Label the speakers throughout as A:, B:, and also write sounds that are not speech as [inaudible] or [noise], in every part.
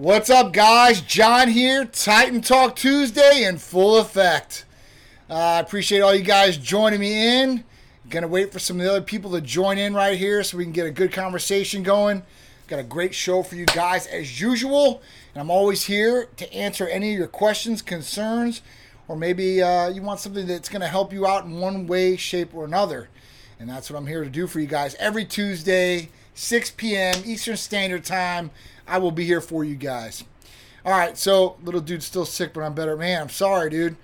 A: What's up, guys? John here, Titan Talk Tuesday in full effect. Uh, I appreciate all you guys joining me in. Gonna wait for some of the other people to join in right here so we can get a good conversation going. Got a great show for you guys as usual, and I'm always here to answer any of your questions, concerns, or maybe uh, you want something that's gonna help you out in one way, shape, or another. And that's what I'm here to do for you guys every Tuesday, 6 p.m. Eastern Standard Time. I will be here for you guys. All right, so little dude's still sick, but I'm better. Man, I'm sorry, dude.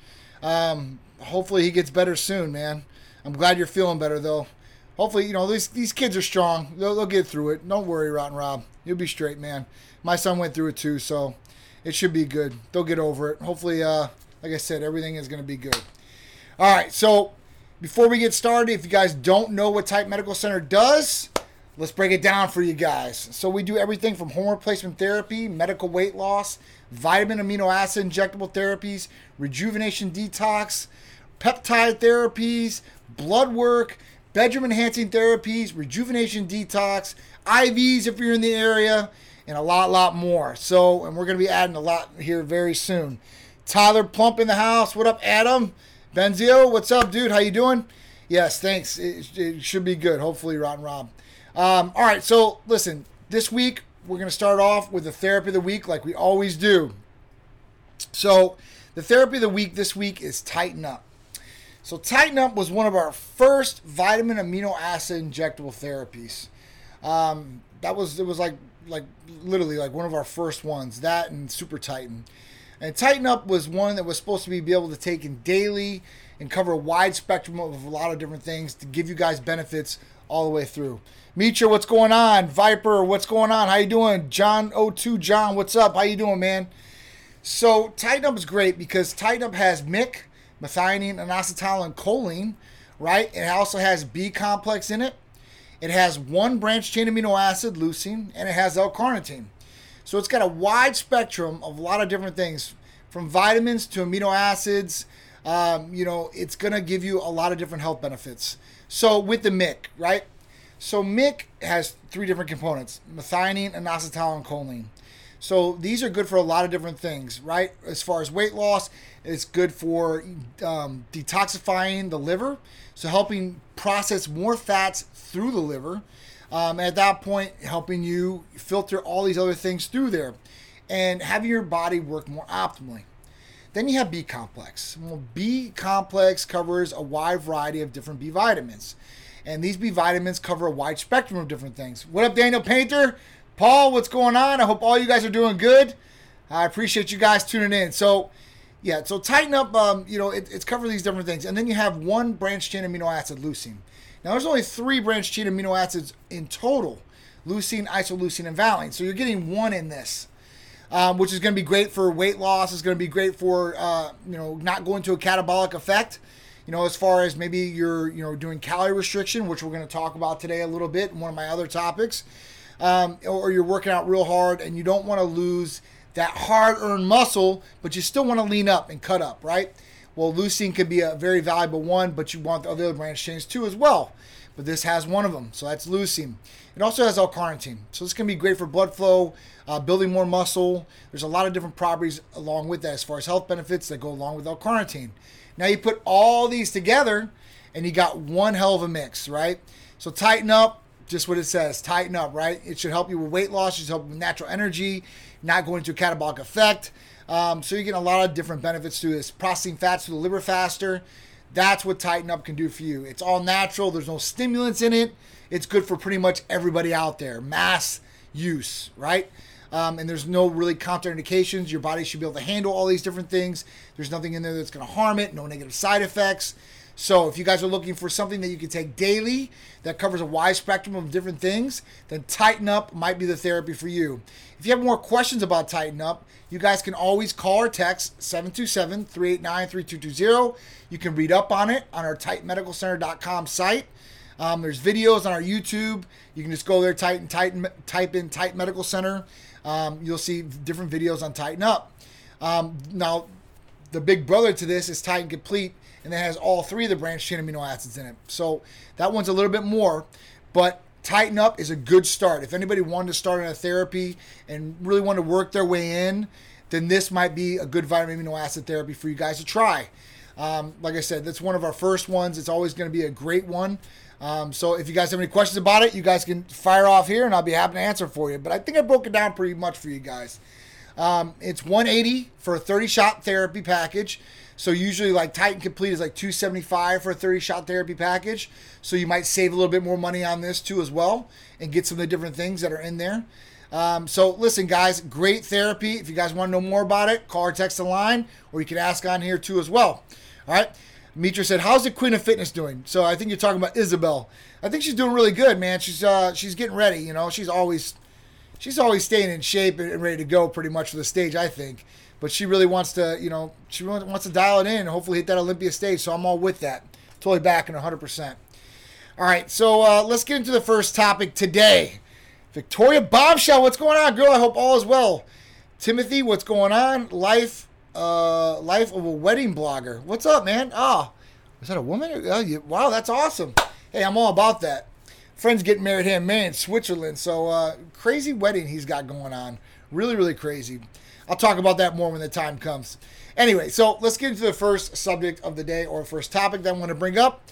A: Um, hopefully he gets better soon, man. I'm glad you're feeling better though. Hopefully, you know these these kids are strong. They'll, they'll get through it. Don't worry, Rotten Rob. You'll be straight, man. My son went through it too, so it should be good. They'll get over it. Hopefully, uh, like I said, everything is going to be good. All right, so before we get started, if you guys don't know what Titan Medical Center does, let's break it down for you guys. So we do everything from hormone replacement therapy, medical weight loss, vitamin amino acid injectable therapies, rejuvenation detox, peptide therapies, blood work, bedroom enhancing therapies, rejuvenation detox, IVs if you're in the area, and a lot, lot more. So, and we're going to be adding a lot here very soon. Tyler Plump in the house. What up, Adam? Benzio, what's up, dude? How you doing? Yes, thanks. It, it should be good. Hopefully, Rotten Rob. Um, all right, so listen. This week we're going to start off with the therapy of the week, like we always do. So, the therapy of the week this week is Tighten Up. So Tighten Up was one of our first vitamin amino acid injectable therapies. Um, that was it was like like literally like one of our first ones. That and Super Titan. And Tighten Up was one that was supposed to be, be able to take in daily and cover a wide spectrum of a lot of different things to give you guys benefits all the way through. Mitra, what's going on? Viper, what's going on? How you doing? John O2 John, what's up? How you doing, man? So Tighten Up is great because Tighten Up has MIC, methionine, inositol, and choline, right? It also has B complex in it. It has one branch chain amino acid, leucine, and it has L-carnitine. So it's got a wide spectrum of a lot of different things, from vitamins to amino acids. Um, you know, it's gonna give you a lot of different health benefits. So with the MIC, right? So MIC has three different components: methionine, inositol, and choline. So these are good for a lot of different things, right? As far as weight loss, it's good for um, detoxifying the liver, so helping process more fats through the liver. Um, at that point, helping you filter all these other things through there and having your body work more optimally. Then you have B complex. Well, B complex covers a wide variety of different B vitamins. And these B vitamins cover a wide spectrum of different things. What up, Daniel Painter? Paul, what's going on? I hope all you guys are doing good. I appreciate you guys tuning in. So, yeah, so Tighten Up, um, you know, it, it's covering these different things. And then you have one branch chain amino acid, leucine. Now, there's only three branch chain amino acids in total leucine, isoleucine, and valine. So you're getting one in this, um, which is going to be great for weight loss. It's going to be great for, uh, you know, not going to a catabolic effect. You know, as far as maybe you're, you know, doing calorie restriction, which we're going to talk about today a little bit in one of my other topics, um, or you're working out real hard and you don't want to lose that hard-earned muscle, but you still want to lean up and cut up, right? Well, leucine could be a very valuable one, but you want the other branch chains too as well. But this has one of them, so that's leucine. It also has L-carnitine, so this can be great for blood flow, uh, building more muscle. There's a lot of different properties along with that as far as health benefits that go along with L-carnitine. Now you put all these together, and you got one hell of a mix, right? So tighten up, just what it says, tighten up, right? It should help you with weight loss, it should help with natural energy, not going into a catabolic effect. Um, so you get a lot of different benefits through this. Processing fats through the liver faster. That's what Tighten Up can do for you. It's all natural. There's no stimulants in it. It's good for pretty much everybody out there. Mass use, right? Um, and there's no really contraindications. Your body should be able to handle all these different things. There's nothing in there that's going to harm it. No negative side effects. So if you guys are looking for something that you can take daily that covers a wide spectrum of different things, then Tighten Up might be the therapy for you. If you have more questions about Tighten Up, you guys can always call or text 727-389-3220. You can read up on it on our TitanMedicalCenter.com site. Um, there's videos on our YouTube. You can just go there, Titan, Titan, type in Titan Medical Center. Um, you'll see different videos on Tighten Up. Um, now, the big brother to this is Titan Complete and it has all three of the branched chain amino acids in it. So that one's a little bit more, but Tighten Up is a good start. If anybody wanted to start on a therapy and really want to work their way in, then this might be a good vitamin amino acid therapy for you guys to try. Um, like I said, that's one of our first ones. It's always going to be a great one. Um, so if you guys have any questions about it, you guys can fire off here and I'll be happy to answer for you. But I think I broke it down pretty much for you guys. Um, it's 180 for a 30 shot therapy package. So usually like Titan Complete is like 275 for a 30 shot therapy package. So you might save a little bit more money on this too as well and get some of the different things that are in there. Um, so listen, guys, great therapy. If you guys want to know more about it, call or text the line, or you can ask on here too as well. All right. Mitra said, "How's the Queen of Fitness doing?" So I think you're talking about Isabel. I think she's doing really good, man. She's uh, she's getting ready. You know, she's always she's always staying in shape and ready to go, pretty much for the stage. I think, but she really wants to, you know, she really wants to dial it in and hopefully hit that Olympia stage. So I'm all with that. Totally back in 100. percent All right, so uh, let's get into the first topic today. Victoria Bombshell, what's going on, girl? I hope all is well. Timothy, what's going on? Life, uh, life of a wedding blogger. What's up, man? Oh, is that a woman? Oh, you, wow, that's awesome. Hey, I'm all about that. Friends getting married here, man, in Switzerland. So uh, crazy wedding he's got going on. Really, really crazy. I'll talk about that more when the time comes. Anyway, so let's get into the first subject of the day or first topic that I want to bring up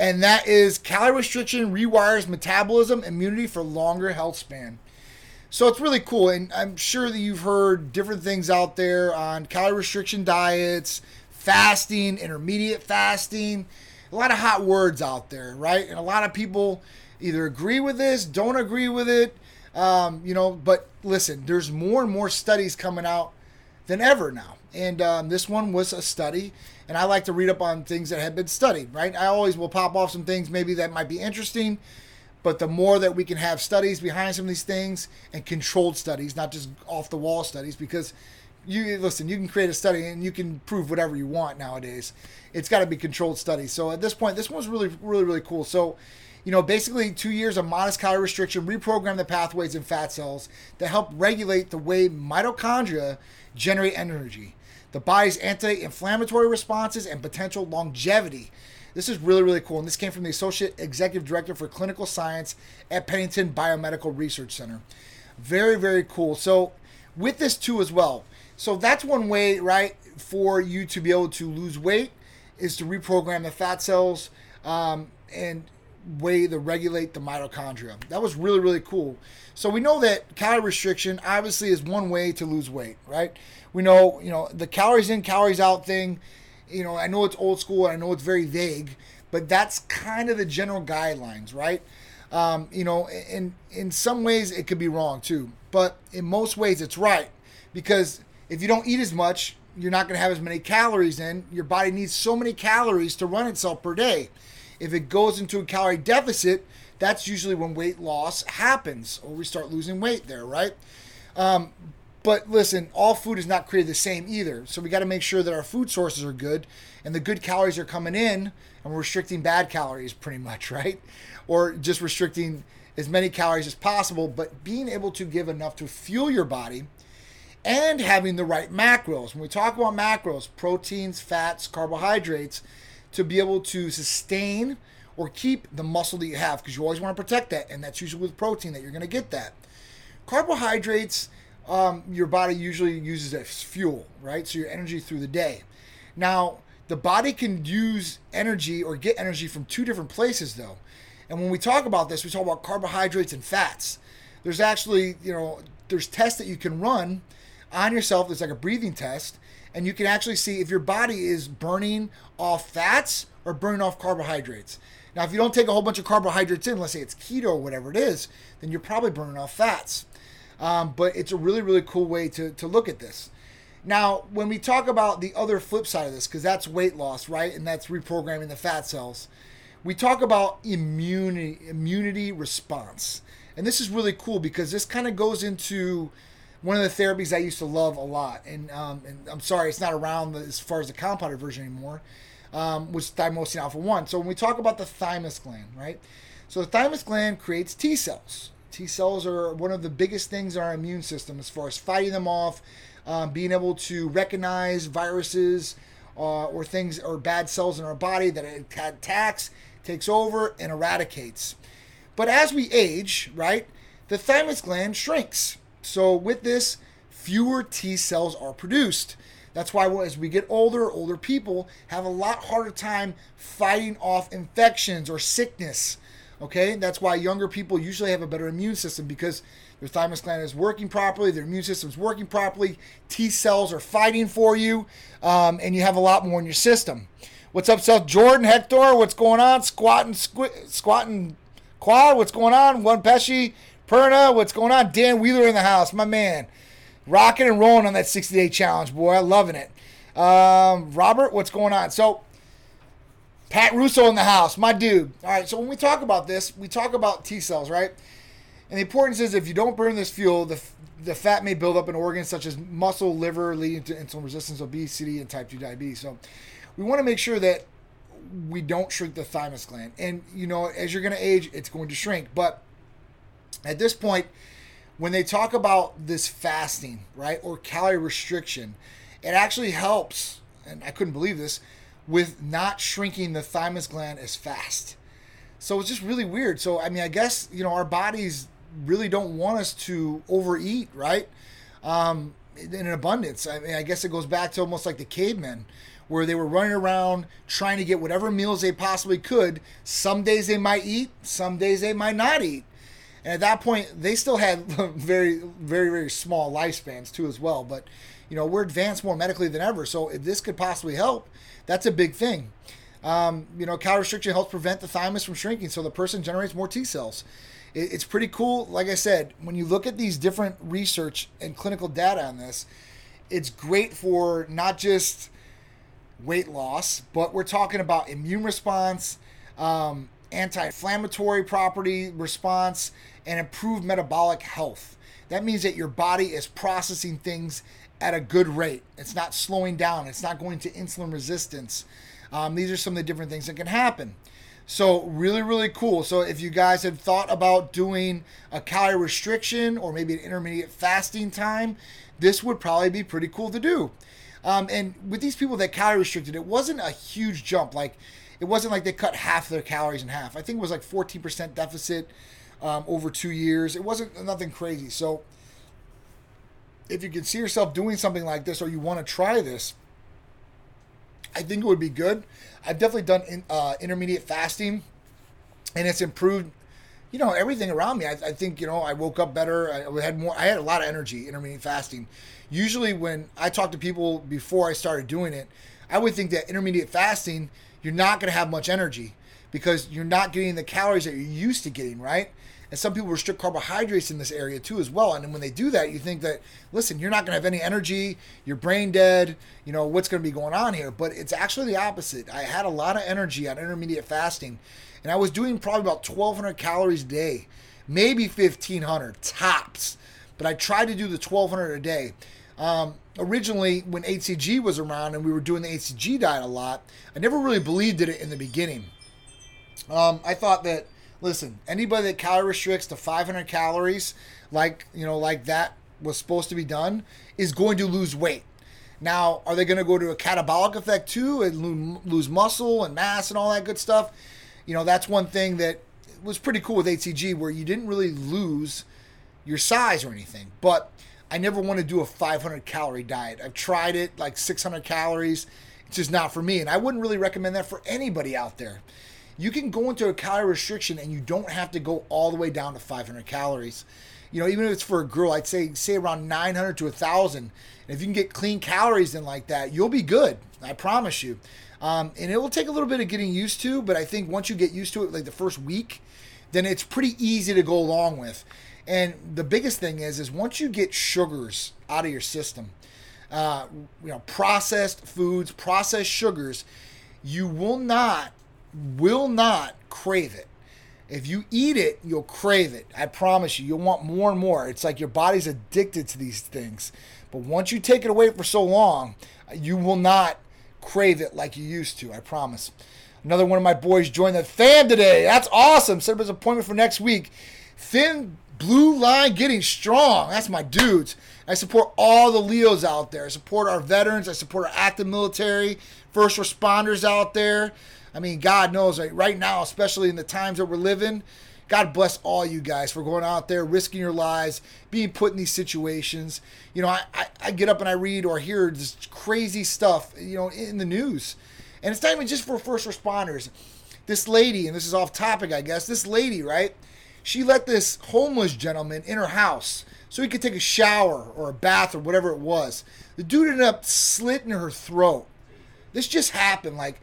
A: and that is calorie restriction rewires metabolism immunity for longer health span. So it's really cool, and I'm sure that you've heard different things out there on calorie restriction diets, fasting, intermediate fasting, a lot of hot words out there, right? And a lot of people either agree with this, don't agree with it, um, you know. But listen, there's more and more studies coming out than ever now, and um, this one was a study and I like to read up on things that have been studied, right? I always will pop off some things maybe that might be interesting, but the more that we can have studies behind some of these things and controlled studies, not just off the wall studies, because you listen, you can create a study and you can prove whatever you want nowadays. It's got to be controlled studies. So at this point, this one's really, really, really cool. So, you know, basically two years of modest calorie restriction reprogram the pathways in fat cells that help regulate the way mitochondria generate energy the body's anti inflammatory responses, and potential longevity. This is really, really cool. And this came from the Associate Executive Director for Clinical Science at Pennington Biomedical Research Center. Very, very cool. So, with this too, as well. So, that's one way, right, for you to be able to lose weight is to reprogram the fat cells um, and way to regulate the mitochondria. That was really, really cool. So we know that calorie restriction obviously is one way to lose weight, right? We know, you know, the calories in, calories out thing, you know, I know it's old school, I know it's very vague, but that's kind of the general guidelines, right? Um, you know, in in some ways it could be wrong too, but in most ways it's right because if you don't eat as much, you're not going to have as many calories in. Your body needs so many calories to run itself per day. If it goes into a calorie deficit, that's usually when weight loss happens or we start losing weight there, right? Um, but listen, all food is not created the same either. So we got to make sure that our food sources are good and the good calories are coming in and we're restricting bad calories pretty much, [laughs] right? Or just restricting as many calories as possible, but being able to give enough to fuel your body and having the right macros. When we talk about macros, proteins, fats, carbohydrates, to be able to sustain or keep the muscle that you have because you always want to protect that, and that's usually with protein that you're going to get that. Carbohydrates, um, your body usually uses as fuel, right? So your energy through the day. Now, the body can use energy or get energy from two different places, though. And when we talk about this, we talk about carbohydrates and fats. There's actually, you know, there's tests that you can run on yourself. There's like a breathing test, and you can actually see if your body is burning off fats or burning off carbohydrates. Now, if you don't take a whole bunch of carbohydrates in, let's say it's keto or whatever it is, then you're probably burning off fats. Um, but it's a really, really cool way to, to look at this. Now, when we talk about the other flip side of this, because that's weight loss, right? And that's reprogramming the fat cells, we talk about immunity, immunity response. And this is really cool because this kind of goes into one of the therapies I used to love a lot. And, um, and I'm sorry, it's not around as far as the compounded version anymore um, was thymosin alpha 1. So when we talk about the thymus gland, right? So the thymus gland creates T cells. T cells are one of the biggest things in our immune system as far as fighting them off, um, being able to recognize viruses uh, or things or bad cells in our body that it attacks, takes over, and eradicates. But as we age, right, the thymus gland shrinks. So with this, fewer T cells are produced. That's why as we get older, older people have a lot harder time fighting off infections or sickness. Okay, that's why younger people usually have a better immune system because their thymus gland is working properly, their immune system is working properly, T cells are fighting for you, um, and you have a lot more in your system. What's up, South Jordan, Hector? What's going on? Squatting, squ- squatting, quad. What's going on? One Pesci, Perna. What's going on? Dan Wheeler in the house, my man rocking and rolling on that 60 day challenge, boy. I'm loving it. Um, Robert, what's going on? So, Pat Russo in the house, my dude. All right, so when we talk about this, we talk about T cells, right? And the importance is if you don't burn this fuel, the, the fat may build up in organs such as muscle, liver, leading to insulin resistance, obesity, and type 2 diabetes. So, we want to make sure that we don't shrink the thymus gland. And, you know, as you're going to age, it's going to shrink. But at this point, when they talk about this fasting, right, or calorie restriction, it actually helps, and I couldn't believe this, with not shrinking the thymus gland as fast. So it's just really weird. So, I mean, I guess, you know, our bodies really don't want us to overeat, right? Um, in an abundance. I mean, I guess it goes back to almost like the cavemen where they were running around trying to get whatever meals they possibly could. Some days they might eat, some days they might not eat. And at that point, they still had [laughs] very, very, very small lifespans too, as well. But you know, we're advanced more medically than ever. So if this could possibly help, that's a big thing. Um, you know, calorie restriction helps prevent the thymus from shrinking, so the person generates more T cells. It, it's pretty cool. Like I said, when you look at these different research and clinical data on this, it's great for not just weight loss, but we're talking about immune response. Um, anti-inflammatory property response and improved metabolic health. That means that your body is processing things at a good rate. It's not slowing down. It's not going to insulin resistance. Um, these are some of the different things that can happen. So really, really cool. So if you guys have thought about doing a calorie restriction or maybe an intermediate fasting time, this would probably be pretty cool to do. Um, and with these people that calorie restricted, it wasn't a huge jump. Like it wasn't like they cut half their calories in half. I think it was like 14% deficit um, over two years. It wasn't nothing crazy. So if you can see yourself doing something like this or you want to try this, I think it would be good. I've definitely done in, uh, intermediate fasting, and it's improved. You know everything around me. I, I, think you know I woke up better. I had more. I had a lot of energy intermediate fasting. Usually when I talk to people before I started doing it, I would think that intermediate fasting you're not going to have much energy because you're not getting the calories that you're used to getting, right? And some people restrict carbohydrates in this area too, as well. And when they do that, you think that, listen, you're not going to have any energy, you're brain dead, you know, what's going to be going on here? But it's actually the opposite. I had a lot of energy on intermediate fasting, and I was doing probably about 1,200 calories a day, maybe 1,500 tops. But I tried to do the 1,200 a day. Um, originally, when HCG was around and we were doing the HCG diet a lot, I never really believed in it in the beginning. Um, I thought that, listen, anybody that calorie restricts to 500 calories, like you know, like that was supposed to be done, is going to lose weight. Now, are they going to go to a catabolic effect too and lose muscle and mass and all that good stuff? You know, that's one thing that was pretty cool with HCG where you didn't really lose your size or anything, but I never want to do a 500 calorie diet. I've tried it, like 600 calories. It's just not for me. And I wouldn't really recommend that for anybody out there. You can go into a calorie restriction and you don't have to go all the way down to 500 calories. You know, even if it's for a girl, I'd say say around 900 to 1,000. And if you can get clean calories in like that, you'll be good. I promise you. Um, and it will take a little bit of getting used to, but I think once you get used to it, like the first week, then it's pretty easy to go along with. And the biggest thing is, is once you get sugars out of your system, uh, you know, processed foods, processed sugars, you will not, will not crave it. If you eat it, you'll crave it. I promise you, you'll want more and more. It's like your body's addicted to these things. But once you take it away for so long, you will not crave it like you used to. I promise. Another one of my boys joined the fam today. That's awesome. Set up his appointment for next week. Thin Blue line getting strong. That's my dudes. I support all the Leos out there. I support our veterans. I support our active military, first responders out there. I mean, God knows, right, right now, especially in the times that we're living, God bless all you guys for going out there, risking your lives, being put in these situations. You know, I, I, I get up and I read or hear this crazy stuff, you know, in the news. And it's not even just for first responders. This lady, and this is off topic, I guess, this lady, right? She let this homeless gentleman in her house so he could take a shower or a bath or whatever it was. The dude ended up slitting her throat. This just happened. Like,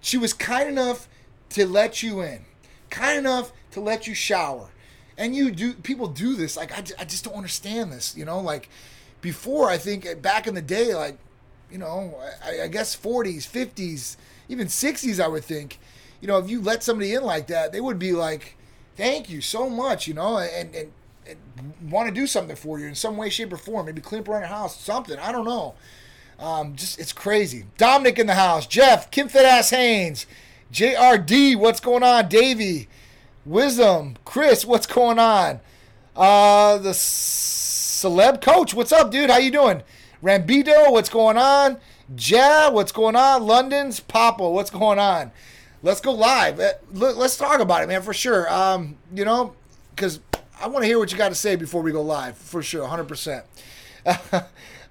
A: she was kind enough to let you in, kind enough to let you shower. And you do, people do this. Like, I, I just don't understand this, you know? Like, before, I think eh, back in the day, like, you know, I, I guess 40s, 50s, even 60s, I would think, you know, if you let somebody in like that, they would be like, thank you so much, you know, and, and, and want to do something for you in some way, shape, or form. Maybe clean up around your house, something. I don't know. Um, just it's crazy. Dominic in the house. Jeff, Kim Fit Ass Haynes, JRD, what's going on? Davey, Wisdom, Chris, what's going on? Uh, the celeb coach, what's up, dude? How you doing? Rambido, what's going on? Ja, what's going on? London's Papa, what's going on? Let's go live. Uh, let's talk about it, man, for sure. Um, you know, because I want to hear what you got to say before we go live, for sure, 100%. [laughs]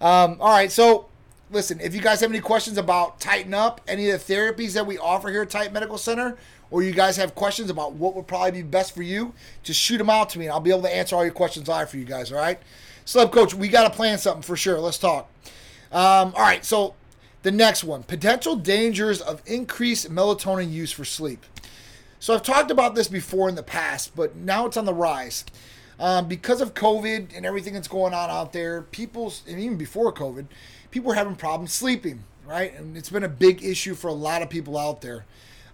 A: um, all right, so listen, if you guys have any questions about Tighten Up, any of the therapies that we offer here at Titan Medical Center, or you guys have questions about what would probably be best for you, just shoot them out to me and I'll be able to answer all your questions live for you guys, all right? Celeb Coach, we got to plan something for sure. Let's talk. Um, all right, so the next one potential dangers of increased melatonin use for sleep. So I've talked about this before in the past, but now it's on the rise. Um, because of COVID and everything that's going on out there, people, and even before COVID, people are having problems sleeping, right? And it's been a big issue for a lot of people out there.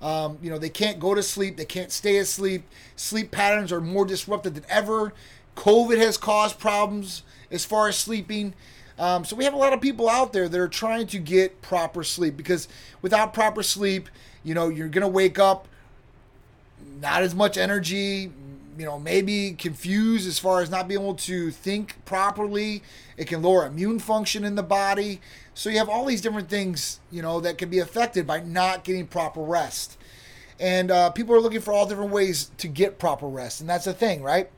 A: Um, you know, they can't go to sleep, they can't stay asleep. Sleep patterns are more disrupted than ever. COVID has caused problems as far as sleeping. Um, so we have a lot of people out there that are trying to get proper sleep because without proper sleep, you know, you're going to wake up not as much energy, you know, maybe confused as far as not being able to think properly. It can lower immune function in the body. So you have all these different things, you know, that can be affected by not getting proper rest. And uh, people are looking for all different ways to get proper rest. And that's the thing, right?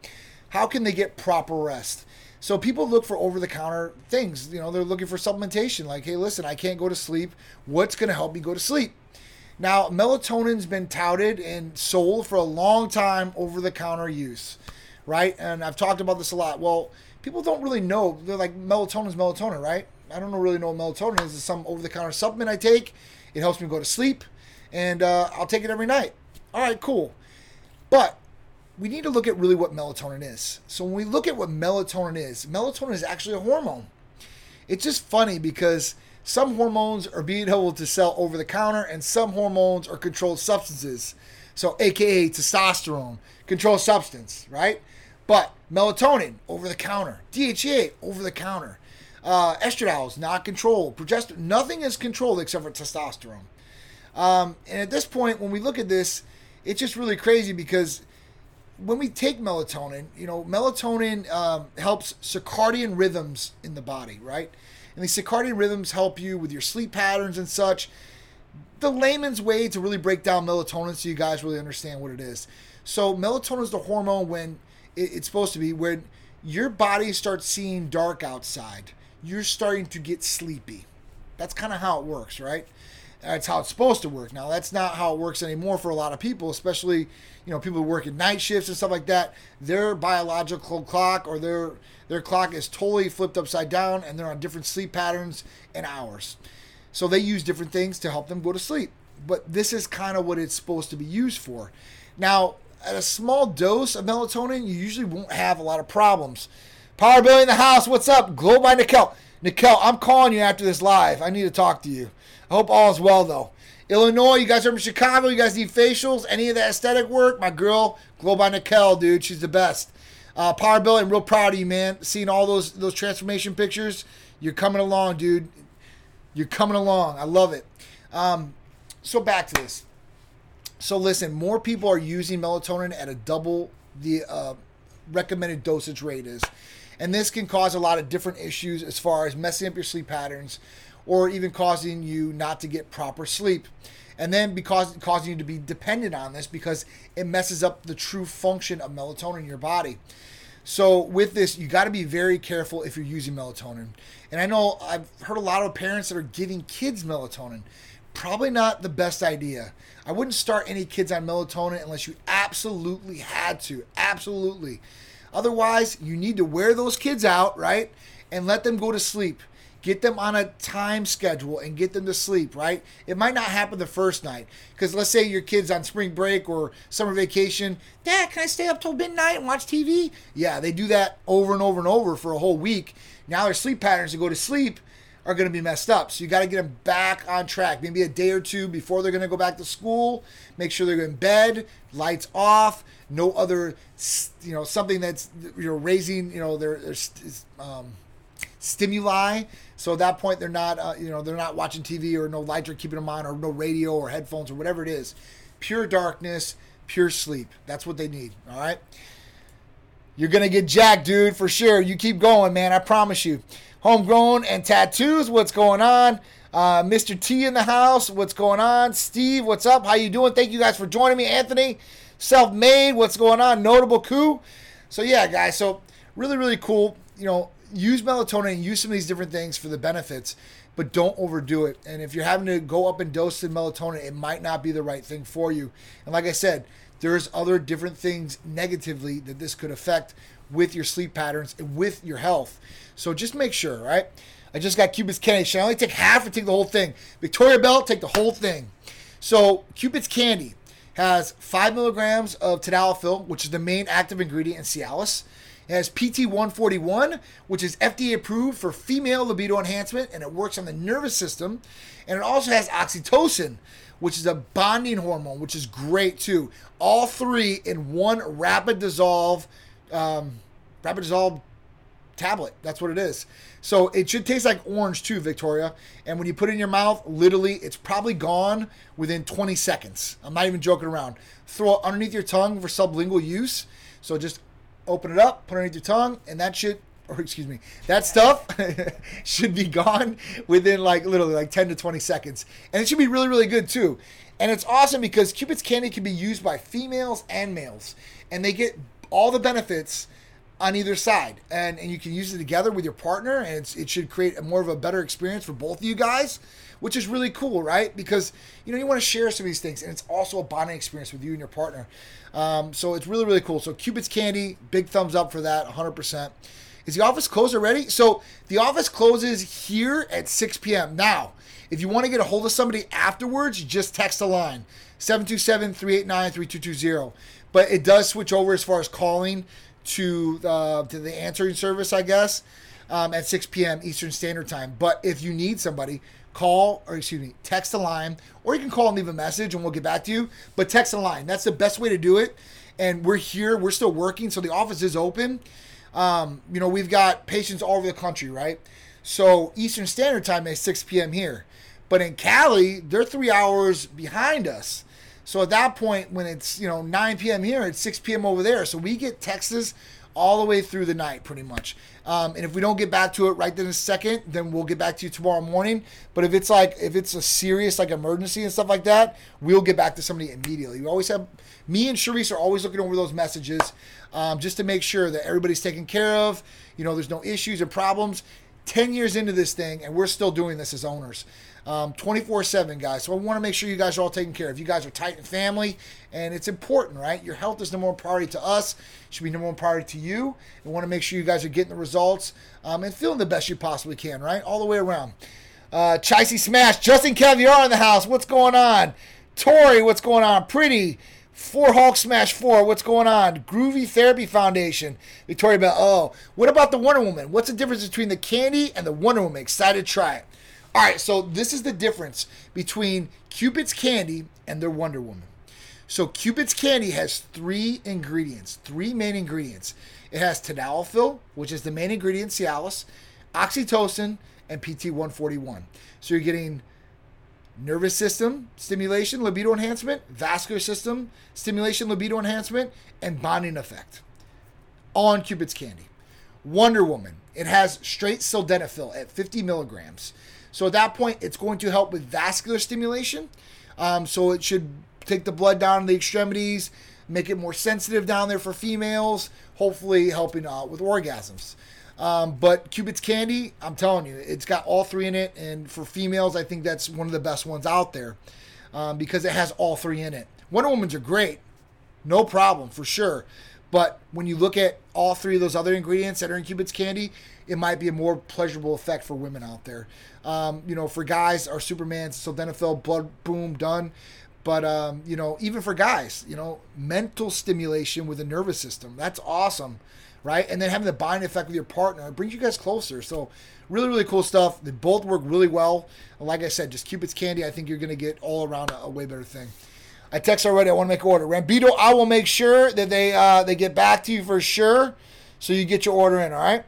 A: How can they get proper rest? So people look for over the counter things. You know, they're looking for supplementation. Like, hey, listen, I can't go to sleep. What's going to help me go to sleep? Now, melatonin's been touted and sold for a long time over the counter use, right? And I've talked about this a lot. Well, people don't really know. They're like, melatonin's melatonin, right? I don't really know what melatonin is. It's some over the counter supplement I take. It helps me go to sleep, and uh, I'll take it every night. All right, cool. But we need to look at really what melatonin is. So when we look at what melatonin is, melatonin is actually a hormone. It's just funny because some hormones are being able to sell over the counter, and some hormones are controlled substances. So, AKA testosterone, controlled substance, right? But melatonin, over the counter. DHEA, over the counter. Uh, estradiol is not controlled. Progesterone, nothing is controlled except for testosterone. Um, and at this point, when we look at this, it's just really crazy because when we take melatonin, you know, melatonin um, helps circadian rhythms in the body, right? And these circadian rhythms help you with your sleep patterns and such. The layman's way to really break down melatonin so you guys really understand what it is. So, melatonin is the hormone when it's supposed to be when your body starts seeing dark outside, you're starting to get sleepy. That's kind of how it works, right? That's how it's supposed to work. Now, that's not how it works anymore for a lot of people, especially you know people who work in night shifts and stuff like that. Their biological clock or their their clock is totally flipped upside down, and they're on different sleep patterns and hours. So they use different things to help them go to sleep. But this is kind of what it's supposed to be used for. Now, at a small dose of melatonin, you usually won't have a lot of problems. Power Billy in the house, what's up? Glow by Nikel. Nikel, I'm calling you after this live. I need to talk to you. I hope all is well though. Illinois, you guys are from Chicago. You guys need facials, any of that aesthetic work? My girl, Glow by Nikel, dude, she's the best. Uh, Power Bill, I'm real proud of you, man. Seeing all those those transformation pictures, you're coming along, dude. You're coming along. I love it. Um, so back to this. So listen, more people are using melatonin at a double the uh, recommended dosage rate is, and this can cause a lot of different issues as far as messing up your sleep patterns, or even causing you not to get proper sleep. and then because causing you to be dependent on this because it messes up the true function of melatonin in your body. So with this, you got to be very careful if you're using melatonin. And I know I've heard a lot of parents that are giving kids melatonin. Probably not the best idea. I wouldn't start any kids on melatonin unless you absolutely had to. Absolutely. Otherwise, you need to wear those kids out, right? And let them go to sleep. Get them on a time schedule and get them to sleep, right? It might not happen the first night. Because let's say your kid's on spring break or summer vacation. Dad, can I stay up till midnight and watch TV? Yeah, they do that over and over and over for a whole week. Now their sleep patterns to go to sleep are going to be messed up. So you got to get them back on track. Maybe a day or two before they're going to go back to school. Make sure they're in bed, lights off, no other, you know, something that's you know raising you know their, their um, stimuli. So at that point they're not uh, you know they're not watching TV or no lights are keeping them on or no radio or headphones or whatever it is. Pure darkness, pure sleep. That's what they need. All right. You're gonna get jacked, dude, for sure. You keep going, man. I promise you homegrown and tattoos. What's going on? Uh, Mr. T in the house. What's going on? Steve, what's up? How you doing? Thank you guys for joining me. Anthony, self-made. What's going on? Notable coup. So yeah, guys. So really, really cool. You know, use melatonin use some of these different things for the benefits, but don't overdo it. And if you're having to go up and dose the melatonin, it might not be the right thing for you. And like I said, there's other different things negatively that this could affect with your sleep patterns and with your health. So just make sure, right? I just got Cupid's candy. Should I only take half or take the whole thing? Victoria Bell, take the whole thing. So Cupid's candy has five milligrams of tadalafil, which is the main active ingredient in Cialis. It has PT141, which is FDA approved for female libido enhancement, and it works on the nervous system. And it also has oxytocin, which is a bonding hormone, which is great too. All three in one rapid dissolve, um, rapid dissolve tablet. That's what it is. So it should taste like orange too, Victoria. And when you put it in your mouth, literally, it's probably gone within 20 seconds. I'm not even joking around. Throw it underneath your tongue for sublingual use. So just open it up, put it underneath your tongue, and that shit, or excuse me, that stuff [laughs] should be gone within like literally like 10 to 20 seconds. And it should be really, really good too. And it's awesome because Cupid's candy can be used by females and males, and they get all the benefits on either side, and and you can use it together with your partner, and it should create a more of a better experience for both of you guys, which is really cool, right? Because you know you want to share some of these things, and it's also a bonding experience with you and your partner. Um, so it's really really cool. So Cupid's Candy, big thumbs up for that, 100%. Is the office closed already? So the office closes here at 6 p.m. Now, if you want to get a hold of somebody afterwards, just text the line 727 389 3220. But it does switch over as far as calling to uh, to the answering service, I guess, um, at 6 p.m. Eastern Standard Time. But if you need somebody, call or excuse me, text the line, or you can call and leave a message, and we'll get back to you. But text the line. That's the best way to do it. And we're here. We're still working, so the office is open. Um, you know, we've got patients all over the country, right? So Eastern Standard Time is 6 p.m. here. But in Cali, they're three hours behind us. So at that point, when it's you know 9 p.m. here, it's 6 p.m. over there. So we get Texas all the way through the night, pretty much. Um, and if we don't get back to it right then a second, then we'll get back to you tomorrow morning. But if it's like if it's a serious like emergency and stuff like that, we'll get back to somebody immediately. We always have me and Sharice are always looking over those messages um, just to make sure that everybody's taken care of. You know, there's no issues or problems. 10 years into this thing, and we're still doing this as owners um, 24 7, guys. So I want to make sure you guys are all taken care of. You guys are tight and family, and it's important, right? Your health is number one priority to us, should be number one priority to you. We want to make sure you guys are getting the results um, and feeling the best you possibly can, right? All the way around. Uh, Chicey Smash, Justin Caviar in the house. What's going on? Tori, what's going on? Pretty. Four Hulk Smash 4, what's going on? Groovy Therapy Foundation, Victoria Bell. Oh, what about the Wonder Woman? What's the difference between the candy and the Wonder Woman? Excited to try it. All right, so this is the difference between Cupid's Candy and their Wonder Woman. So Cupid's Candy has three ingredients, three main ingredients. It has tadalafil, which is the main ingredient, Cialis, oxytocin, and PT141. So you're getting nervous system stimulation, libido enhancement, vascular system stimulation, libido enhancement, and bonding effect. All On Cupid's Candy. Wonder Woman, it has straight sildenafil at 50 milligrams. So at that point, it's going to help with vascular stimulation, Um, so it should take the blood down to the extremities, make it more sensitive down there for females, hopefully helping out with orgasms. Um, but Cupid's Candy, I'm telling you, it's got all three in it. And for females, I think that's one of the best ones out there um, because it has all three in it. Wonder Woman's are great, no problem for sure. But when you look at all three of those other ingredients that are in Cupid's Candy, it might be a more pleasurable effect for women out there. Um, you know, for guys, our Superman, sildenafil, blood boom, done. But um, you know, even for guys, you know, mental stimulation with the nervous system, that's awesome, right? And then having the binding effect with your partner it brings you guys closer. So really, really cool stuff. They both work really well. Like I said, just Cupid's Candy, I think you're gonna get all around a, a way better thing. I text already. I want to make an order. Rambito, I will make sure that they uh, they get back to you for sure, so you get your order in. All right.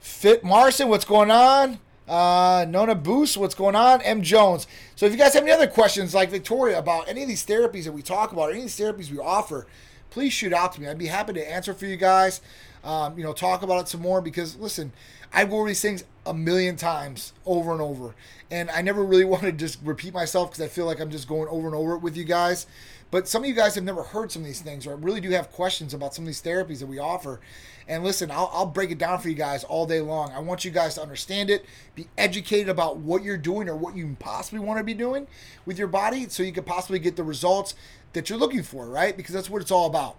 A: Fit Marson, what's going on? Uh, Nona Boost, what's going on? M Jones. So if you guys have any other questions like Victoria about any of these therapies that we talk about, or any of these therapies we offer, please shoot out to me. I'd be happy to answer for you guys. Um, you know, talk about it some more because listen, I go over these things a million times over and over, and I never really [laughs] want to just repeat myself because I feel like I'm just going over and over it with you guys. But some of you guys have never heard some of these things, or really do have questions about some of these therapies that we offer. And listen, I'll, I'll break it down for you guys all day long. I want you guys to understand it, be educated about what you're doing or what you possibly want to be doing with your body so you can possibly get the results that you're looking for, right? Because that's what it's all about.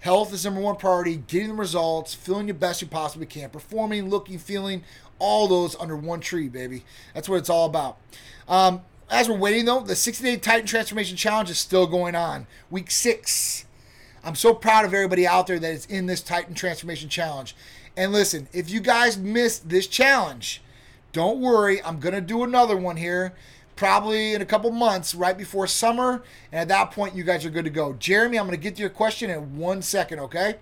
A: Health is number one priority, getting the results, feeling your best you possibly can, performing, looking, feeling, all those under one tree, baby. That's what it's all about. Um, as we're waiting, though, the 60 day Titan Transformation Challenge is still going on. Week six. I'm so proud of everybody out there that is in this Titan Transformation Challenge. And listen, if you guys missed this challenge, don't worry. I'm going to do another one here probably in a couple months, right before summer. And at that point, you guys are good to go. Jeremy, I'm going to get to your question in one second, okay?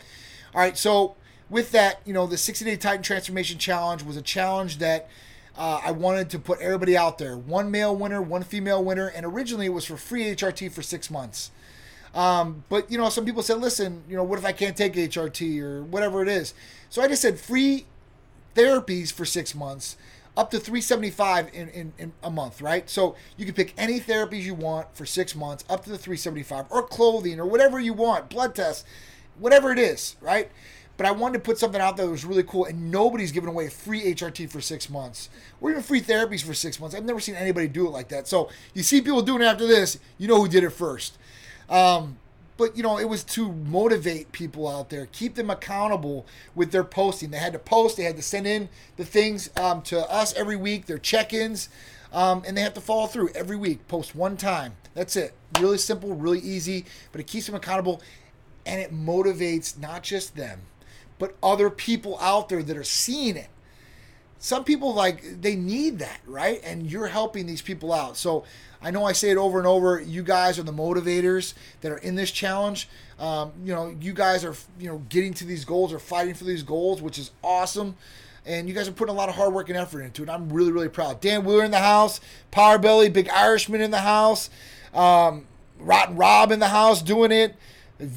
A: All right, so with that, you know, the 60 Day Titan Transformation Challenge was a challenge that uh, I wanted to put everybody out there. One male winner, one female winner, and originally it was for free HRT for six months. Um, but you know, some people said, "Listen, you know, what if I can't take HRT or whatever it is?" So I just said free therapies for six months, up to 375 in, in, in a month, right? So you can pick any therapies you want for six months, up to the 375, or clothing, or whatever you want, blood tests, whatever it is, right? But I wanted to put something out there that was really cool, and nobody's giving away free HRT for six months, or even free therapies for six months. I've never seen anybody do it like that. So you see people doing it after this, you know who did it first. Um, but you know, it was to motivate people out there, keep them accountable with their posting. They had to post, they had to send in the things um, to us every week, their check-ins, um, and they have to follow through every week. Post one time. That's it. Really simple, really easy, but it keeps them accountable, and it motivates not just them, but other people out there that are seeing it. Some people like they need that, right? And you're helping these people out. So I know I say it over and over. You guys are the motivators that are in this challenge. Um, you know, you guys are you know getting to these goals or fighting for these goals, which is awesome. And you guys are putting a lot of hard work and effort into it. I'm really, really proud. Dan Wheeler in the house, Power Belly, Big Irishman in the house, um, Rotten Rob in the house doing it,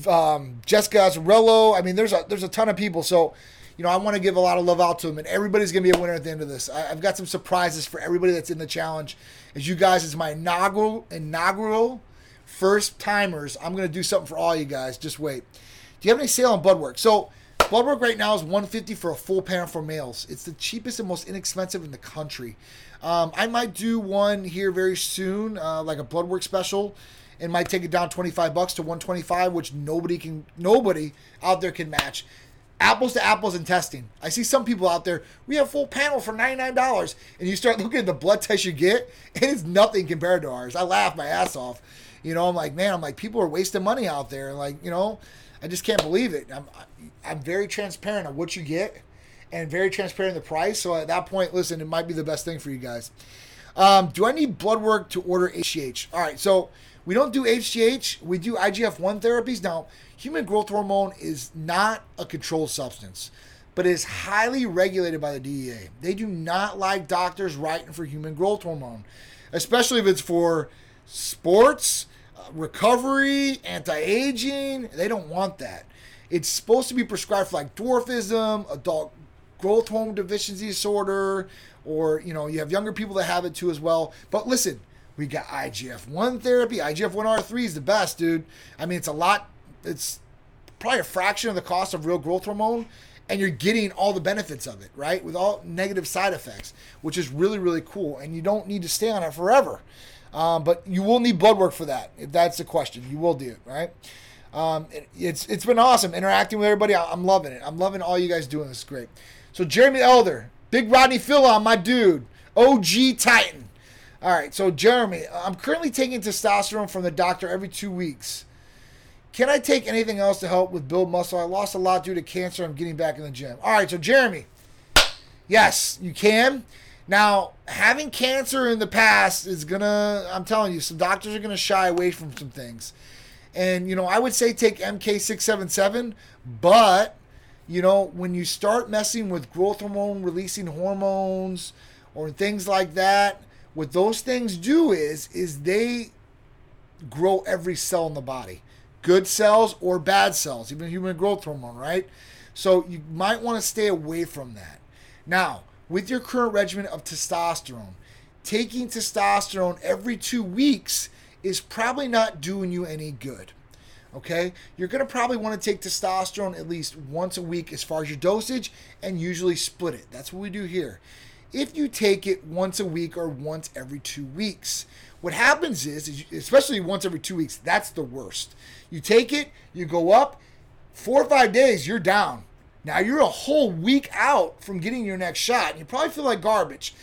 A: um, Jessica Azzarello. I mean, there's a there's a ton of people. So you know, I want to give a lot of love out to them, and everybody's to be a winner at the end of this. I, have got some surprises for everybody that's in the challenge. As you guys, it's my inaugural inaugural first timers. I'm to do something for all you guys. Just wait. Do you have any sale on blood work? So, blood work right now is 150 for a full panel for males. It's the cheapest and most inexpensive in the country. Um, I might do one here very soon, uh, like a blood work special and might take it down 25 bucks to 125 which nobody can nobody out there can match apples to apples in testing. I see some people out there, we have full panel for $99. And you start [laughs] looking at the blood test you get, and it's nothing compared to ours. I laugh my ass off. You know, I'm like, man, I'm like, people are wasting money out there. Like, you know, I just can't believe it. I'm, I'm very transparent on what you get and very transparent in the price. So at that point, listen, it might be the best thing for you guys. Um, do I need blood work to order HGH? All right, so we don't do HGH. We do IGF 1 therapies. Now, human growth hormone is not a controlled substance, but is highly regulated by the DEA. They do not like doctors writing for human growth hormone, especially if it's for sports, uh, recovery, anti aging. They don't want that. It's supposed to be prescribed for like dwarfism, adult growth hormone deficiency disorder, or you know, you have younger people that have it too as well. But listen, We got IGF 1 therapy. IGF 1 R3 is the best, dude. I mean, it's a lot, it's probably a fraction of the cost of real growth hormone, and you're getting all the benefits of it, right? With all negative side effects, which is really, really cool. And you don't need to stay on it forever. Um, but you will need blood work for that, if that's the question. You will do it, right? Um, it, it's it's been awesome interacting with everybody. I, am loving it. I'm loving all you guys doing. This is great. So Jeremy Elder, Big Rodney Philon, my dude, OG Titan. All right, so Jeremy, I'm currently taking testosterone from the doctor every two weeks. Can I take anything else to help with build muscle? I lost a lot due to cancer. I'm getting back in the gym. All right, so Jeremy, yes, you can. Now, having cancer in the past is gonna, I'm telling you, some doctors are gonna shy away from some things. And, you know, I would say take MK677, but, you know, when you start messing with growth hormone releasing hormones or things like that, what those things do is, is they grow every cell in the body. Good cells or bad cells, even human growth hormone, right? So you might want to stay away from that. Now, with your current regimen of testosterone, taking testosterone every two weeks is probably not doing you any good. Okay? You're going to probably want to take testosterone at least once a week as far as your dosage and usually split it. That's what we do here. If you take it once a week or once every two weeks, what happens is, especially once every two weeks, that's the worst. You take it, you go up, four or five days, you're down. Now you're a whole week out from getting your next shot, and you probably feel like garbage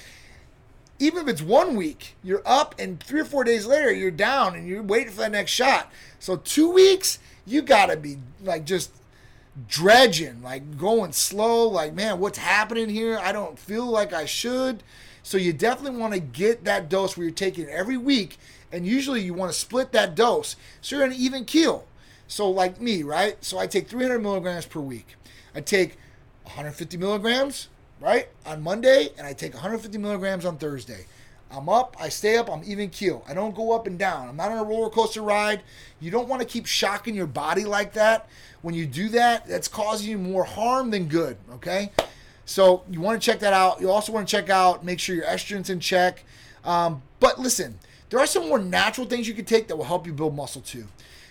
A: even if it's one week, you're up, and three or four days later, you're down and you're waiting for that next shot. So, two weeks, you got to be like just dredging, like going slow, like, man, what's happening here? I don't feel like I should. So, you definitely want to get that dose where you're taking every week, and usually you want to split that dose so you're an even keel. So, like me, right? So, I take 300 milligrams per week. I take 150 milligrams right, on Monday, and I take 150 milligrams on Thursday. I'm up, I stay up, I'm even keel. I don't go up and down. I'm not on a roller coaster ride. You don't want to keep shocking your body like that. When you do that, that's causing you more harm than good, okay? So you want to check that out. You also want to check out, make sure your estrogen's in check. Um, but listen, there are some more natural things you can take that will help you build muscle too.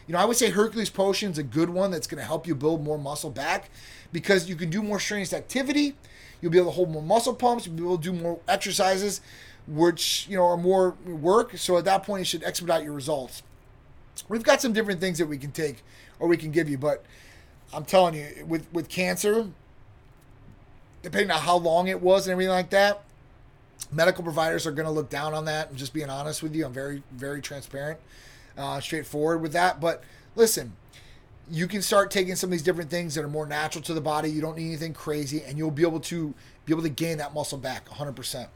A: You know, I would say Hercules Potion is a good one that's going to help you build more muscle back because you can do more strenuous activity You'll be able to hold more muscle pumps. You'll be able to do more exercises, which you know are more work. So at that point, you should expedite your results. We've got some different things that we can take or we can give you, but I'm telling you, with with cancer, depending on how long it was and everything like that, medical providers are going to look down on that. I'm just being honest with you. I'm very very transparent, uh, straightforward with that. But listen, you can start taking some of these different things that are more natural to the body. You don't need anything crazy, and you'll be able to be able to gain that muscle back 100%.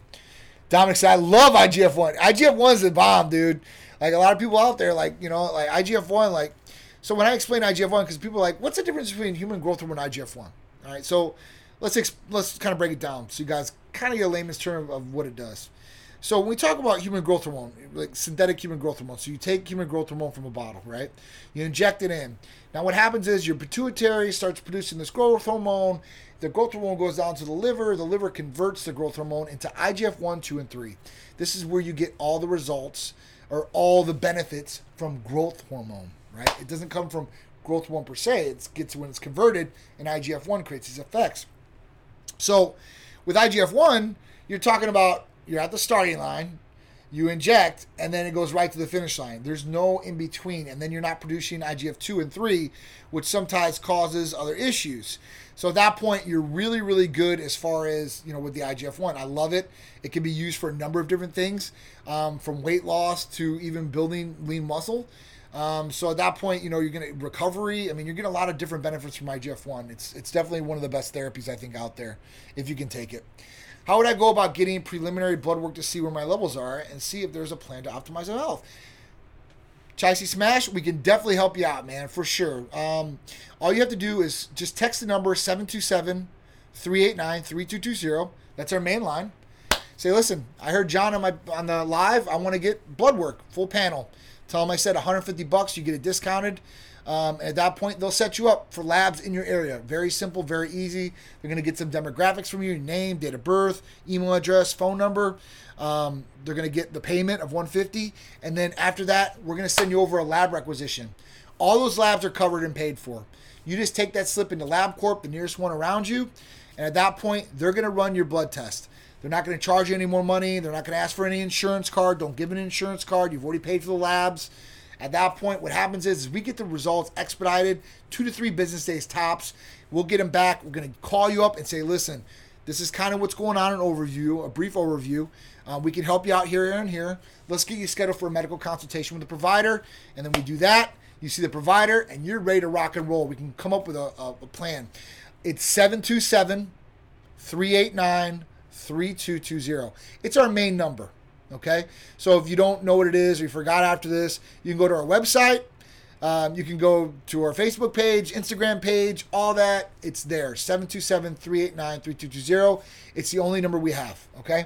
A: Dominic said, I love IGF 1. IGF 1 is the bomb, dude. Like a lot of people out there, like, you know, like IGF 1, like, so when I explain IGF 1, because people are like, what's the difference between human growth hormone and IGF 1? All right, so let's, exp- let's kind of break it down so you guys kind of get a layman's term of what it does. So when we talk about human growth hormone, like synthetic human growth hormone, so you take human growth hormone from a bottle, right? You inject it in. Now what happens is your pituitary starts producing this growth hormone. The growth hormone goes down to the liver. The liver converts the growth hormone into IGF 1, 2, and 3. This is where you get all the results or all the benefits from growth hormone, right? It doesn't come from growth hormone per se. It gets when it's converted, and IGF 1 creates these effects. So with IGF 1, you're talking about you're at the starting line, you inject, and then it goes right to the finish line. There's no in between, and then you're not producing IGF 2 and 3, which sometimes causes other issues. So at that point, you're really, really good as far as, you know, with the IGF 1. I love it. It can be used for a number of different things, um, from weight loss to even building lean muscle. Um, so at that point, you know, you're to recovery. I mean, you're getting a lot of different benefits from IGF 1. It's, it's definitely one of the best therapies, I think, out there if you can take it. How would I go about getting preliminary blood work to see where my levels are and see if there's a plan to optimize my health? Chicey Smash, we can definitely help you out, man, for sure. Um, all you have to do is just text the number 727 389 3220. That's our main line. Say, listen, I heard John on my on the live. I want to get blood work, full panel. Tell him I said 150 bucks. You get it discounted. Um, at that point, they'll set you up for labs in your area. Very simple, very easy. They're going to get some demographics from you: name, date of birth, email address, phone number. Um, they're going to get the payment of 150, and then after that, we're going to send you over a lab requisition. All those labs are covered and paid for. You just take that slip into LabCorp, the nearest one around you, and at that point, they're going to run your blood test. They're not going to charge you any more money. They're not going to ask for any insurance card. Don't give an insurance card. You've already paid for the labs. At that point, what happens is, is we get the results expedited, two to three business days tops. We'll get them back. We're going to call you up and say, listen, this is kind of what's going on, an overview, a brief overview. Uh, we can help you out here and here. Let's get you scheduled for a medical consultation with the provider. And then we do that. You see the provider, and you're ready to rock and roll. We can come up with a, a, a plan. It's 727 389 3220. It's our main number. Okay. So if you don't know what it is or you forgot after this, you can go to our website. Um, you can go to our Facebook page, Instagram page, all that. It's there 727 389 3220. It's the only number we have. Okay.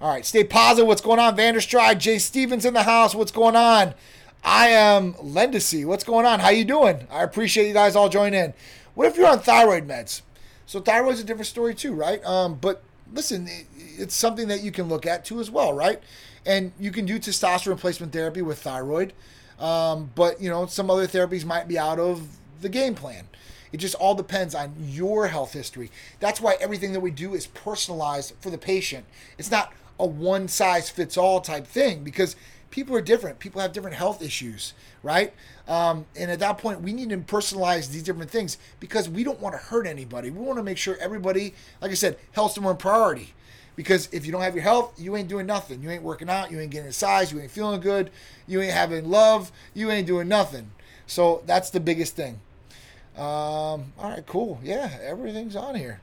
A: All right. Stay positive. What's going on? Vanderstride, Jay Stevens in the house. What's going on? I am Lendacy. What's going on? How you doing? I appreciate you guys all joining in. What if you're on thyroid meds? So thyroid's a different story too, right? Um, but listen, it's something that you can look at too as well, right? And you can do testosterone replacement therapy with thyroid, um, but you know some other therapies might be out of the game plan. It just all depends on your health history. That's why everything that we do is personalized for the patient. It's not a one size fits all type thing because people are different. People have different health issues, right? Um, and at that point, we need to personalize these different things because we don't want to hurt anybody. We want to make sure everybody, like I said, health's the one priority. Because if you don't have your health, you ain't doing nothing. You ain't working out. You ain't getting size. You ain't feeling good. You ain't having love. You ain't doing nothing. So that's the biggest thing. Um, all right, cool. Yeah, everything's on here.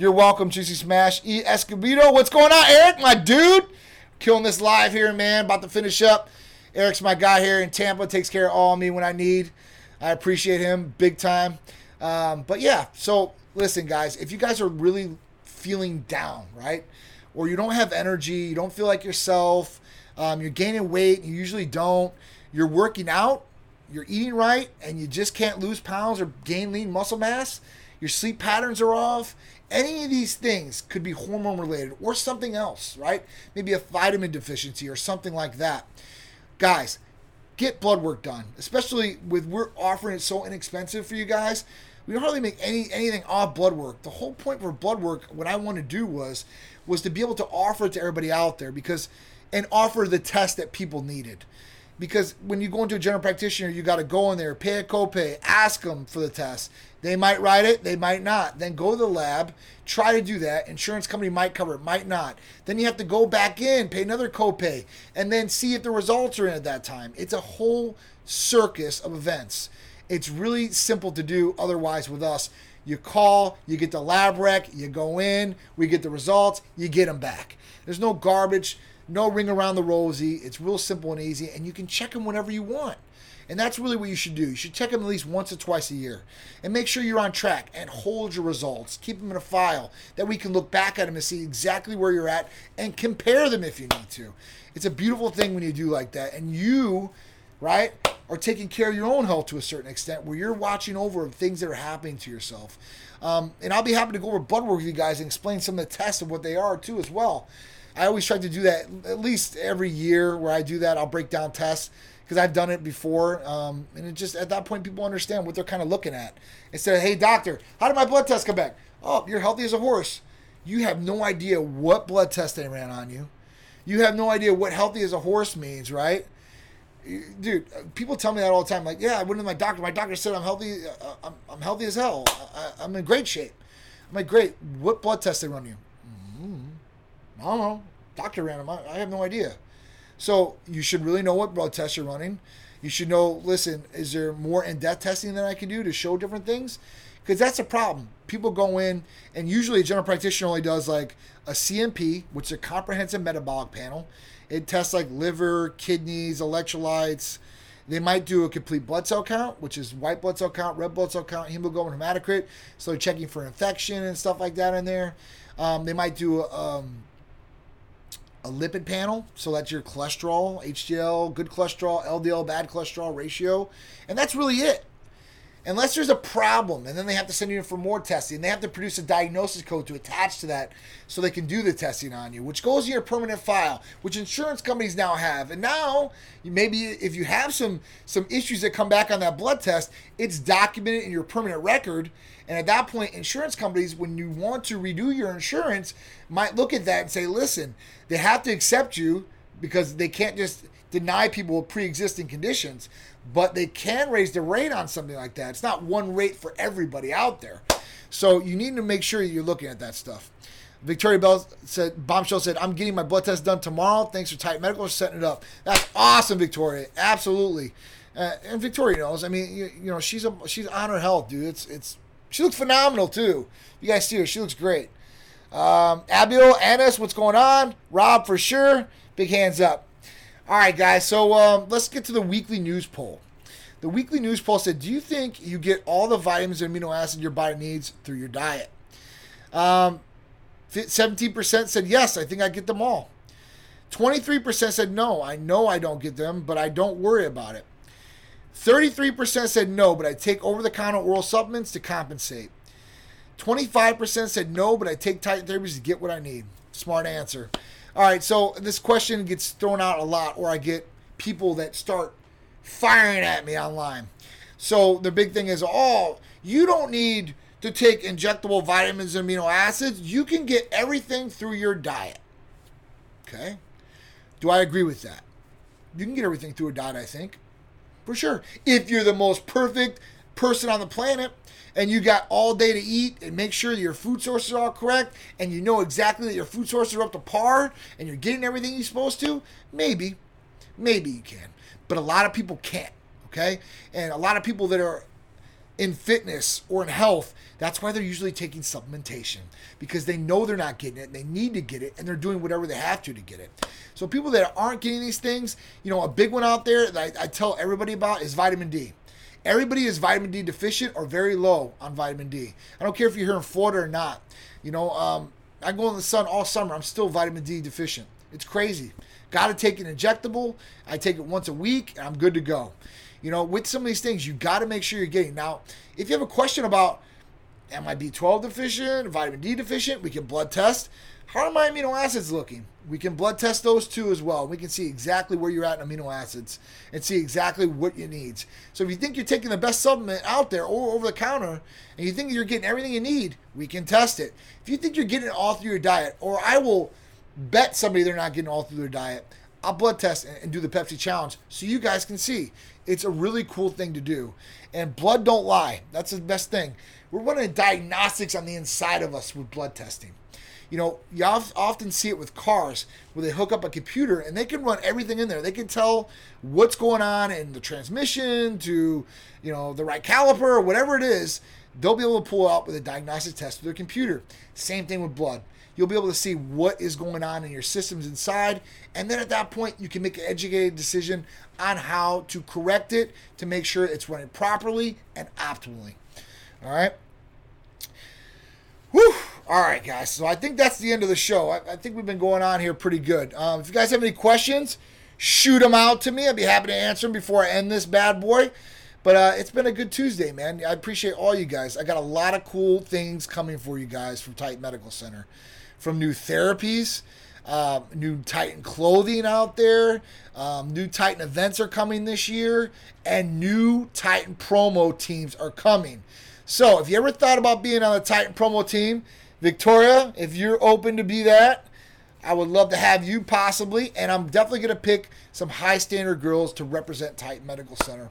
A: You're welcome, Juicy Smash. E. Escobedo, what's going on, Eric, my dude? Killing this live here, man. About to finish up. Eric's my guy here in Tampa. Takes care of all of me when I need. I appreciate him big time. Um, but yeah, so listen, guys, if you guys are really feeling down, right? Or you don't have energy, you don't feel like yourself, um, you're gaining weight, you usually don't, you're working out, you're eating right, and you just can't lose pounds or gain lean muscle mass, your sleep patterns are off, any of these things could be hormone related or something else, right? Maybe a vitamin deficiency or something like that. Guys, get blood work done, especially with we're offering it so inexpensive for you guys. We hardly make any anything off blood work. The whole point for blood work, what I want to do was was to be able to offer it to everybody out there because and offer the test that people needed because when you go into a general practitioner, you got to go in there, pay a copay, ask them for the test. They might write it, they might not. Then go to the lab, try to do that. Insurance company might cover it, might not. Then you have to go back in, pay another copay, and then see if the results are in at that time. It's a whole circus of events. It's really simple to do otherwise with us. You call, you get the lab rec, you go in, we get the results, you get them back. There's no garbage no ring around the rosy. It's real simple and easy, and you can check them whenever you want. And that's really what you should do. You should check them at least once or twice a year and make sure you're on track and hold your results. Keep them in a file that we can look back at them and see exactly where you're at and compare them if you need to. It's a beautiful thing when you do like that. And you, right, are taking care of your own health to a certain extent where you're watching over things that are happening to yourself. Um, and I'll be happy to go over blood work with you guys and explain some of the tests of what they are too as well. I always try to do that at least every year where I do that. I'll break down tests because I've done it before. Um, and it just, at that point, people understand what they're kind of looking at. Instead of, hey, doctor, how did my blood test come back? Oh, you're healthy as a horse. You have no idea what blood test they ran on you. You have no idea what healthy as a horse means, right? Dude, people tell me that all the time. Like, yeah, I went to my doctor. My doctor said I'm healthy. Uh, I'm, I'm healthy as hell. I, am in great shape. I'm like, great. What blood test they run you? I don't know. Doctor ran them. I have no idea. So you should really know what blood tests you're running. You should know, listen, is there more in-depth testing that I can do to show different things? Because that's a problem. People go in, and usually a general practitioner only does like a CMP, which is a comprehensive metabolic panel. It tests like liver, kidneys, electrolytes. They might do a complete blood cell count, which is white blood cell count, red blood cell count, hemoglobin, hematocrit. So they're checking for infection and stuff like that in there. Um, they might do um, a lipid panel, so that's your cholesterol, HDL, good cholesterol, LDL, bad cholesterol ratio, and that's really it. Unless there's a problem, and then they have to send you in for more testing. They have to produce a diagnosis code to attach to that so they can do the testing on you, which goes in your permanent file, which insurance companies now have. And now, maybe if you have some some issues that come back on that blood test, it's documented in your permanent record. And at that point, insurance companies, when you want to redo your insurance, might look at that and say, listen, they have to accept you because they can't just deny people with pre-existing conditions but they can raise the rate on something like that. It's not one rate for everybody out there. So you need to make sure you're looking at that stuff. Victoria Bell said, Bombshell said, I'm getting my blood test done tomorrow. Thanks for Titan Medical for setting it up. That's awesome, Victoria. Absolutely. Uh, and Victoria knows. I mean, you, you, know, she's a she's on her health, dude. It's it's she looks phenomenal too. You guys see her; she looks great. Um, Abiel, Annis, what's going on? Rob for sure. Big hands up. All right, guys. So um, let's get to the weekly news poll. The weekly news poll said, "Do you think you get all the vitamins and amino acids your body needs through your diet?" Um, 17% said yes. I think I get them all. 23% said no. I know I don't get them, but I don't worry about it. 33% said no, but I take over-the-counter oral supplements to compensate. 25% said no, but I take Titan therapies to get what I need. Smart answer. All right, so this question gets thrown out a lot, or I get people that start firing at me online. So the big thing is, oh, you don't need to take injectable vitamins and amino acids. You can get everything through your diet. Okay? Do I agree with that? You can get everything through a diet, I think. For sure. If you're the most perfect person on the planet, and you got all day to eat and make sure your food sources are all correct and you know exactly that your food sources are up to par and you're getting everything you're supposed to, maybe, maybe you can. But a lot of people can't, okay? And a lot of people that are in fitness or in health, that's why they're usually taking supplementation because they know they're not getting it, they need to get it, and they're doing whatever they have to to get it. So people that aren't getting these things, you know, a big one out there that I, I tell everybody about is vitamin D. Everybody is vitamin D deficient or very low on vitamin D. I don't care if you're here in Florida or not. You know, um, I go in the sun all summer. I'm still vitamin D deficient. It's crazy. Got to take an injectable. I take it once a week, and I'm good to go. You know, with some of these things, you got to make sure you're getting. Now, if you have a question about am I B12 deficient, vitamin D deficient, we can blood test. How are my amino acids looking? We can blood test those too as well. We can see exactly where you're at in amino acids and see exactly what you need. So if you think you're taking the best supplement out there or over the counter and you think you're getting everything you need, we can test it. If you think you're getting it all through your diet, or I will bet somebody they're not getting all through their diet, I'll blood test and do the Pepsi challenge so you guys can see. It's a really cool thing to do. And blood don't lie. That's the best thing. We're running diagnostics on the inside of us with blood testing. You know, you often see it with cars where they hook up a computer and they can run everything in there. They can tell what's going on in the transmission to, you know, the right caliper or whatever it is. They'll be able to pull out with a diagnostic test with their computer. Same thing with blood. You'll be able to see what is going on in your systems inside. And then at that point, you can make an educated decision on how to correct it to make sure it's running properly and optimally. All right. Whew. All right, guys. So I think that's the end of the show. I, I think we've been going on here pretty good. Um, if you guys have any questions, shoot them out to me. I'd be happy to answer them before I end this bad boy. But uh, it's been a good Tuesday, man. I appreciate all you guys. I got a lot of cool things coming for you guys from Titan Medical Center, from new therapies, uh, new Titan clothing out there. Um, new Titan events are coming this year, and new Titan promo teams are coming. So if you ever thought about being on the Titan promo team, Victoria, if you're open to be that, I would love to have you possibly. And I'm definitely going to pick some high standard girls to represent Titan Medical Center.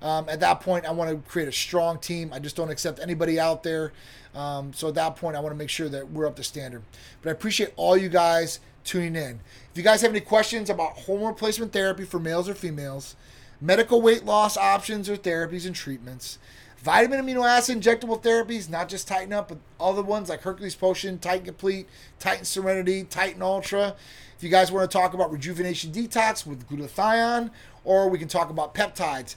A: Um, at that point, I want to create a strong team. I just don't accept anybody out there. Um, so at that point, I want to make sure that we're up to standard. But I appreciate all you guys tuning in. If you guys have any questions about hormone replacement therapy for males or females, medical weight loss options or therapies and treatments, Vitamin amino acid injectable therapies, not just Titan Up, but other ones like Hercules Potion, Titan Complete, Titan Serenity, Titan Ultra. If you guys want to talk about rejuvenation detox with glutathione, or we can talk about peptides,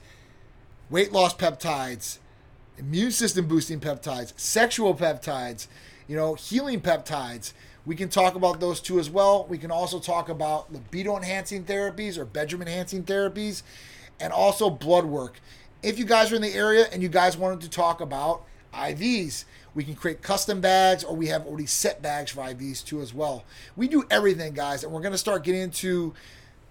A: weight loss peptides, immune system boosting peptides, sexual peptides, you know, healing peptides, we can talk about those two as well. We can also talk about libido enhancing therapies or bedroom enhancing therapies and also blood work. If you guys are in the area and you guys wanted to talk about IVs, we can create custom bags or we have already set bags for IVs too as well. We do everything, guys, and we're going to start getting into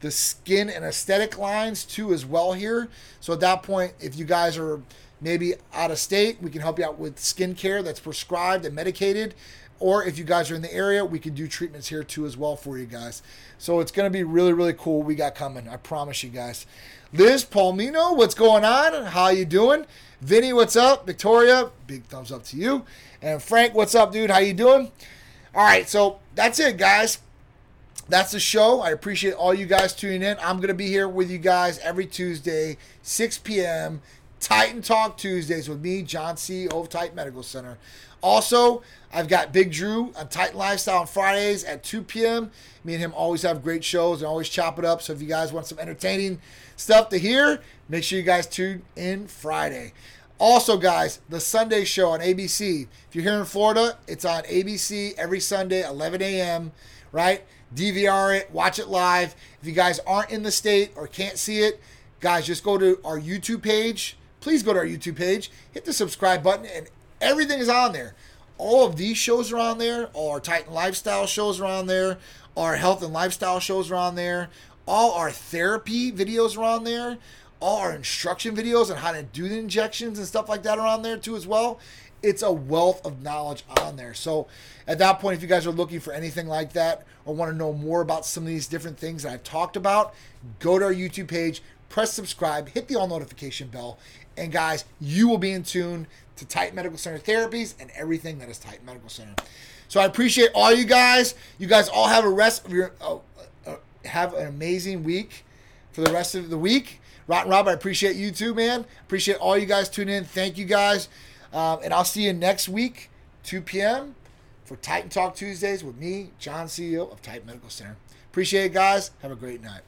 A: the skin and aesthetic lines too as well here. So at that point, if you guys are maybe out of state, we can help you out with skincare that's prescribed and medicated. Or if you guys are in the area, we can do treatments here too as well for you guys. So it's going to be really, really cool we got coming. I promise you guys. Liz Palmino, what's going on? How you doing? Vinny, what's up? Victoria, big thumbs up to you. And Frank, what's up, dude? How you doing? All right, so that's it, guys. That's the show. I appreciate all you guys tuning in. I'm going to be here with you guys every Tuesday, 6 p.m. Titan Talk Tuesdays with me, John C. of Titan Medical Center. Also, I've got Big Drew on Titan Lifestyle on Fridays at 2 p.m. Me and him always have great shows and always chop it up. So if you guys want some entertaining stuff to hear, make sure you guys tune in Friday. Also, guys, the Sunday show on ABC. If you're here in Florida, it's on ABC every Sunday, 11 a.m., right? DVR it, watch it live. If you guys aren't in the state or can't see it, guys, just go to our YouTube page. Please go to our YouTube page, hit the subscribe button, and everything is on there. All of these shows are on there. All our Titan lifestyle shows are on there. Our health and lifestyle shows are on there. All our therapy videos are on there. All our instruction videos on how to do the injections and stuff like that are on there too as well. It's a wealth of knowledge on there. So at that point, if you guys are looking for anything like that or want to know more about some of these different things that I've talked about, go to our YouTube page, press subscribe, hit the all notification bell, and guys, you will be in tune to Titan Medical Center therapies and everything that is Titan Medical Center. So I appreciate all you guys. You guys all have a rest of your uh, uh, have an amazing week for the rest of the week. Rotten Rob, I appreciate you too, man. Appreciate all you guys tuning in. Thank you guys. Um, and I'll see you next week, 2 p.m. for Titan Talk Tuesdays with me, John, CEO of Titan Medical Center. Appreciate it, guys. Have a great night.